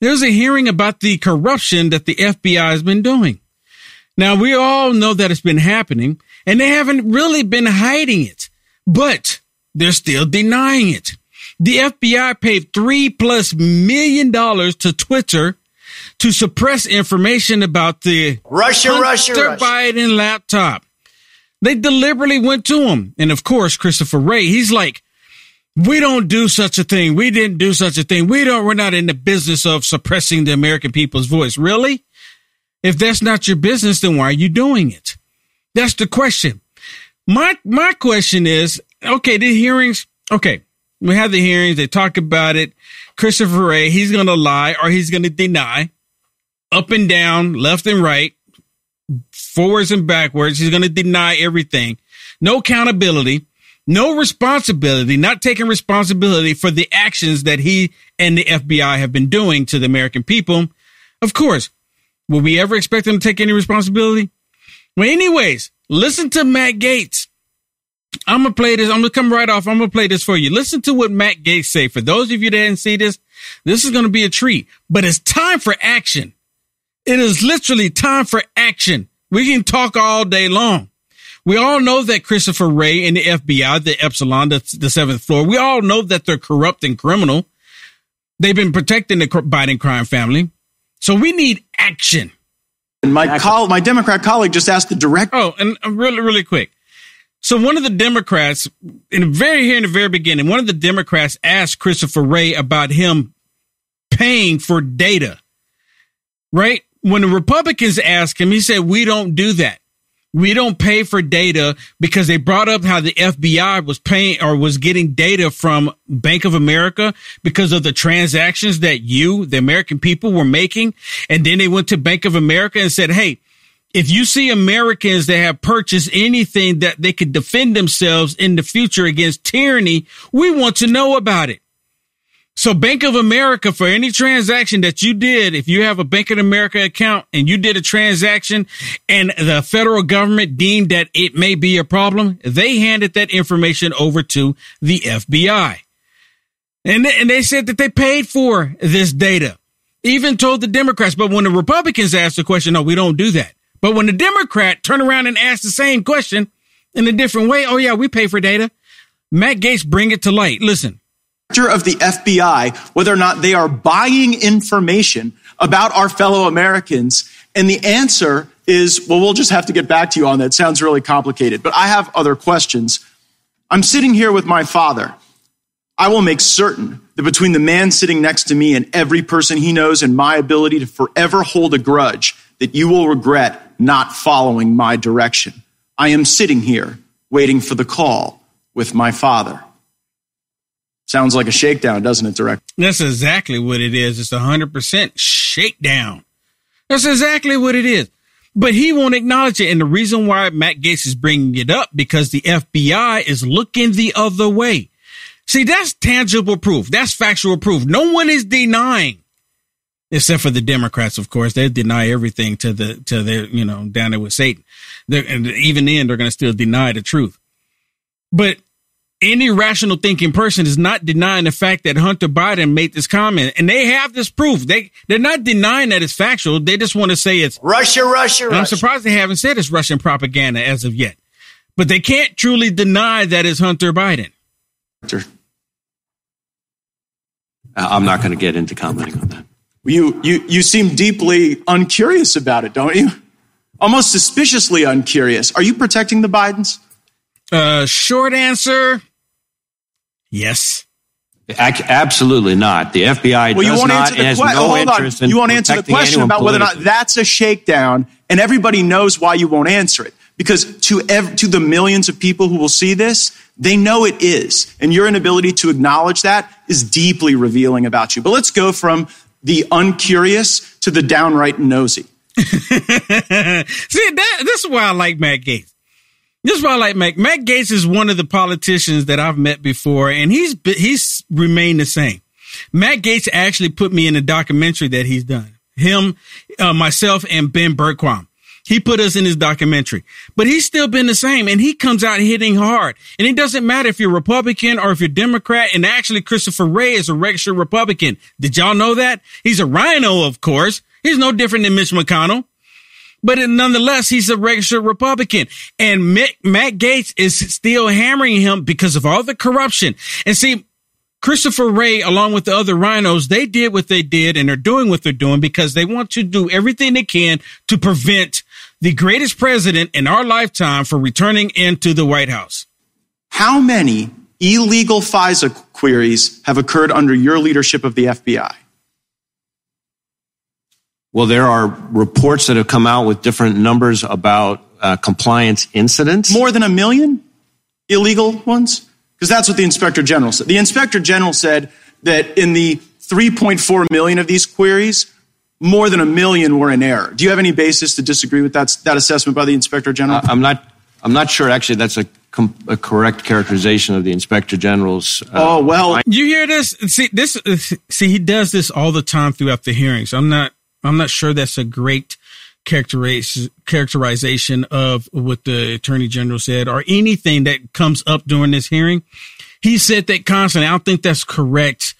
There's a hearing about the corruption that the FBI has been doing. Now we all know that it's been happening and they haven't really been hiding it, but they're still denying it. The FBI paid three plus million dollars to Twitter to suppress information about the Russia, Hunter Russia, Russia. Biden laptop. They deliberately went to him. And of course, Christopher Wray, he's like, we don't do such a thing. We didn't do such a thing. We don't, we're not in the business of suppressing the American people's voice. Really? If that's not your business, then why are you doing it? That's the question. My, my question is, okay, the hearings, okay, we have the hearings. They talk about it. Christopher Wray, he's going to lie or he's going to deny up and down, left and right, forwards and backwards. He's going to deny everything. No accountability, no responsibility, not taking responsibility for the actions that he and the FBI have been doing to the American people. Of course, will we ever expect him to take any responsibility? Well, anyways, listen to Matt Gaetz. I'm gonna play this. I'm gonna come right off. I'm gonna play this for you. Listen to what Matt Gaetz say. For those of you that didn't see this, this is gonna be a treat. But it's time for action. It is literally time for action. We can talk all day long. We all know that Christopher Wray and the FBI, the Epsilon, the, the seventh floor, we all know that they're corrupt and criminal. They've been protecting the Biden crime family. So we need action. And my col- my Democrat colleague just asked the director. Oh, and uh, really, really quick. So one of the Democrats, in the very here in the very beginning, one of the Democrats asked Christopher Wray about him paying for data. Right? When the Republicans asked him, he said, "We don't do that. We don't pay for data because they brought up how the FBI was paying or was getting data from Bank of America because of the transactions that you, the American people, were making. And then they went to Bank of America and said, Hey, if you see Americans that have purchased anything that they could defend themselves in the future against tyranny, we want to know about it. So Bank of America, for any transaction that you did, if you have a Bank of America account and you did a transaction and the federal government deemed that it may be a problem, they handed that information over to the FBI. And, and they said that they paid for this data, even told the Democrats. But when the Republicans asked the question, no, we don't do that. But when the Democrat turned around and asked the same question in a different way, oh yeah, we pay for data. Matt Gaetz bring it to light. Listen of the FBI whether or not they are buying information about our fellow Americans. And the answer is, well, we'll just have to get back to you on that. Sounds really complicated, but I have other questions. I'm sitting here with my father. I will make certain that between the man sitting next to me and every person he knows and my ability to forever hold a grudge, that you will regret not following my direction. I am sitting here waiting for the call with my father. Sounds like a shakedown, doesn't it, Direct? That's exactly what it is. It's a 100% shakedown. That's exactly what it is. But he won't acknowledge it. And the reason why Matt Gaetz is bringing it up because the FBI is looking the other way. See, that's tangible proof. That's factual proof. No one is denying, except for the Democrats, of course. They deny everything to the, to their, you know, down there with Satan. They're, and even then, they're going to still deny the truth. But any rational thinking person is not denying the fact that Hunter Biden made this comment and they have this proof. They, they're not denying that it's factual. They just want to say it's Russia, Russia, Russia. I'm surprised they haven't said it's Russian propaganda as of yet, but they can't truly deny that it's Hunter Biden. I'm not going to get into commenting on that. You, you, you seem deeply uncurious about it, don't you? Almost suspiciously uncurious. Are you protecting the Bidens? Uh, short answer Yes. Absolutely not. The FBI well, does not has que- no interest in You won't answer the question about whether or not that's a shakedown, and everybody knows why you won't answer it. Because to ev- to the millions of people who will see this, they know it is, and your inability to acknowledge that is deeply revealing about you. But let's go from the uncurious to the downright nosy. see, that, this is why I like Matt Gaetz. This is why I like Matt. Matt Gaetz is one of the politicians that I've met before, and he's he's remained the same. Matt Gaetz actually put me in a documentary that he's done. Him, uh, myself, and Ben Bergquam. He put us in his documentary, but he's still been the same and he comes out hitting hard. And it doesn't matter if you're Republican or if you're Democrat. And actually, Christopher Wray is a registered Republican. Did y'all know that? He's a rhino, of course. He's no different than Mitch McConnell. But nonetheless, he's a registered Republican. And Mick, Matt Gaetz is still hammering him because of all the corruption. And see, Christopher Wray, along with the other rhinos, they did what they did and are doing what they're doing because they want to do everything they can to prevent the greatest president in our lifetime for returning into the White House. How many illegal FISA queries have occurred under your leadership of the FBI? Well, there are reports that have come out with different numbers about uh, compliance incidents. More than a million illegal ones? Because that's what the inspector general said. The inspector general said that in the 3.4 million of these queries, more than a million were in error. Do you have any basis to disagree with that, that assessment by the inspector general? Uh, I'm not. I'm not sure. Actually, that's a, com- a correct characterization of the inspector general's. Uh, oh well, you hear this? See this. See, he does this all the time throughout the hearings. I'm not. I'm not sure that's a great characterization of what the attorney general said or anything that comes up during this hearing. He said that constantly. I don't think that's correct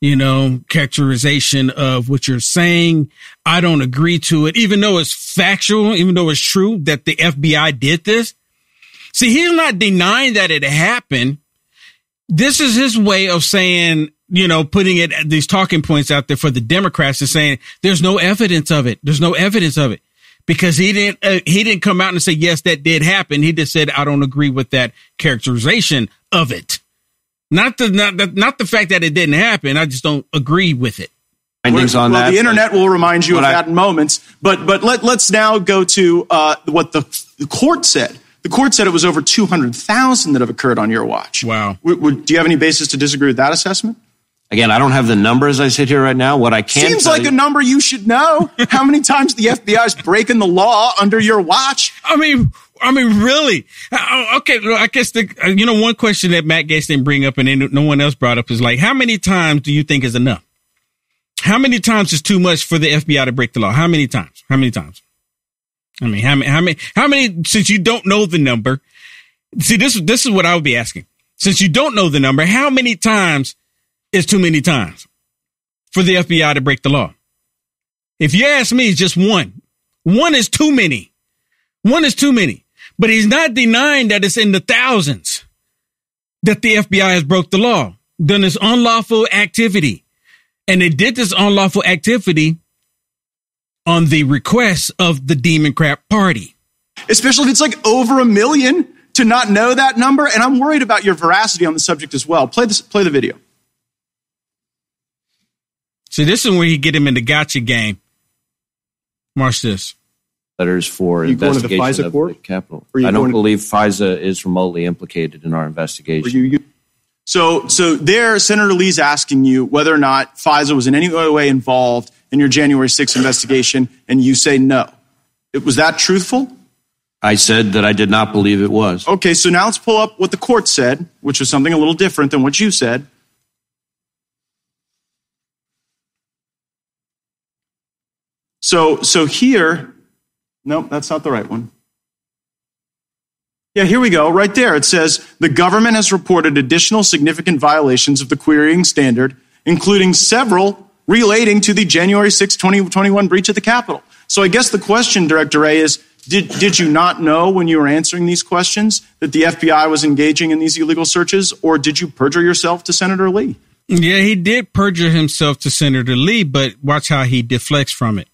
you know, characterization of what you're saying. I don't agree to it, even though it's factual, even though it's true that the FBI did this. See, he's not denying that it happened. This is his way of saying, you know, putting it, these talking points out there for the Democrats and saying there's no evidence of it. There's no evidence of it because he didn't, uh, he didn't come out and say, yes, that did happen. He just said, I don't agree with that characterization of it. Not the not the, not the fact that it didn't happen. I just don't agree with it. Findings on well, that. the internet will remind you of I, that in moments. But but let let's now go to uh, what the, the, court said. The court said it was over two hundred thousand that have occurred on your watch. Wow. W- w- do you have any basis to disagree with that assessment? Again, I don't have the number as I sit here right now. What I can seems like you- a number you should know. How many times the FBI is breaking the law under your watch? I mean, I mean, really? Uh, okay, I guess the uh, you know one question that Matt Gaetz didn't bring up and no one else brought up is like, how many times do you think is enough? How many times is too much for the FBI to break the law? How many times? How many times? I mean, how many? How many? How many? Since you don't know the number, see this. This is what I would be asking. Since you don't know the number, how many times is too many times for the FBI to break the law? If you ask me, it's just one. One is too many. One is too many. But he's not denying that it's in the thousands that the FBI has broke the law, done this unlawful activity. And they did this unlawful activity on the request of the Democrat Party. Especially if it's like over a million to not know that number. And I'm worried about your veracity on the subject as well. Play this, play the video. See, this is where you get him in the gotcha game. Watch this letters for investigation of court? the Capitol. I don't believe FISA is remotely implicated in our investigation. You, you, so, so there, Senator Lee's asking you whether or not FISA was in any way involved in your January 6th investigation, and you say no. It, was that truthful? I said that I did not believe it was. Okay, so now let's pull up what the court said, which was something a little different than what you said. So, so here, no, that's not the right one. Yeah, here we go. Right there. It says the government has reported additional significant violations of the querying standard, including several relating to the January 6, 2021 breach of the Capitol. So I guess the question, Director Wray, is did, did you not know when you were answering these questions that the FBI was engaging in these illegal searches, or did you perjure yourself to Senator Lee? Yeah, he did perjure himself to Senator Lee, but watch how he deflects from it.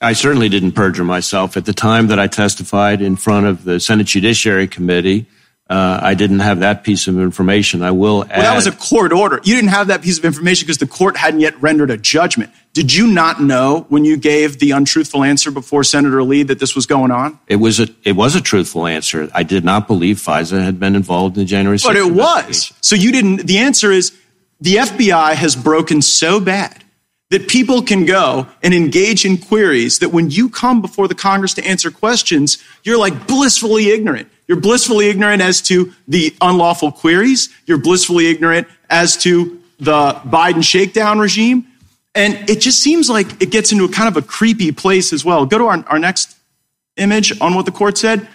I certainly didn't perjure myself. At the time that I testified in front of the Senate Judiciary Committee, uh, I didn't have that piece of information. I will add. Well, that was a court order. You didn't have that piece of information because the court hadn't yet rendered a judgment. Did you not know when you gave the untruthful answer before Senator Lee that this was going on? It was a it was a truthful answer. I did not believe FISA had been involved in the January 6th But it was. So you didn't. The answer is the FBI has broken so bad that people can go and engage in queries that when you come before the Congress to answer questions, you're like blissfully ignorant. You're blissfully ignorant as to the unlawful queries. You're blissfully ignorant as to the Biden shakedown regime. And it just seems like it gets into a kind of a creepy place as well. Go to our, our next image on what the court said?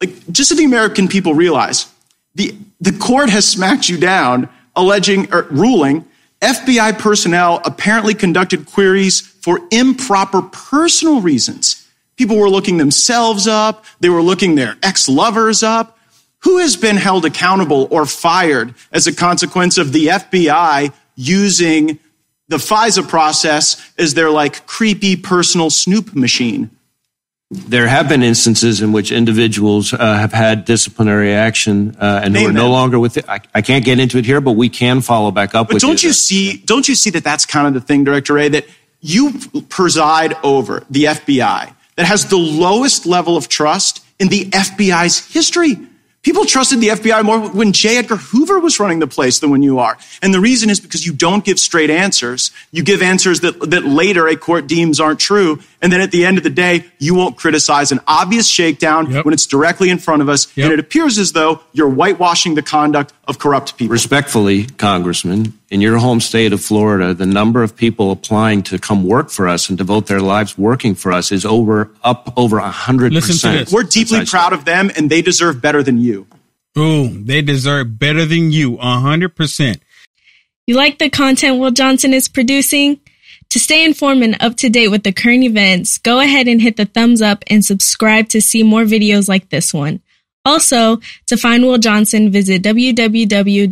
Like, just so the American people realize, the, the court has smacked you down, alleging or ruling FBI personnel apparently conducted queries for improper personal reasons. People were looking themselves up, they were looking their ex lovers up. Who has been held accountable or fired as a consequence of the FBI using the FISA process as their like creepy personal snoop machine? There have been instances in which individuals uh, have had disciplinary action uh, and who are no longer with it. I, I, can't get into it here, but we can follow back up. But don't you, you see? Don't you see that that's kind of the thing, Director Wray, that you preside over the FBI that has the lowest level of trust in the FBI's history. People trusted the FBI more when J. Edgar Hoover was running the place than when you are. And the reason is because you don't give straight answers. You give answers that, that later a court deems aren't true. And then at the end of the day, you won't criticize an obvious shakedown yep. when it's directly in front of us. Yep. And it appears as though you're whitewashing the conduct of corrupt people. Respectfully, Congressman, in your home state of Florida, the number of people applying to come work for us and devote their lives working for us is over up over a hundred percent. We're deeply proud of them, and they deserve better than you. Ooh, they deserve better than you, a hundred percent. You like the content Will Johnson is producing? To stay informed and up to date with the current events, go ahead and hit the thumbs up and subscribe to see more videos like this one. Also, to find Will Johnson, visit www.uaf.media.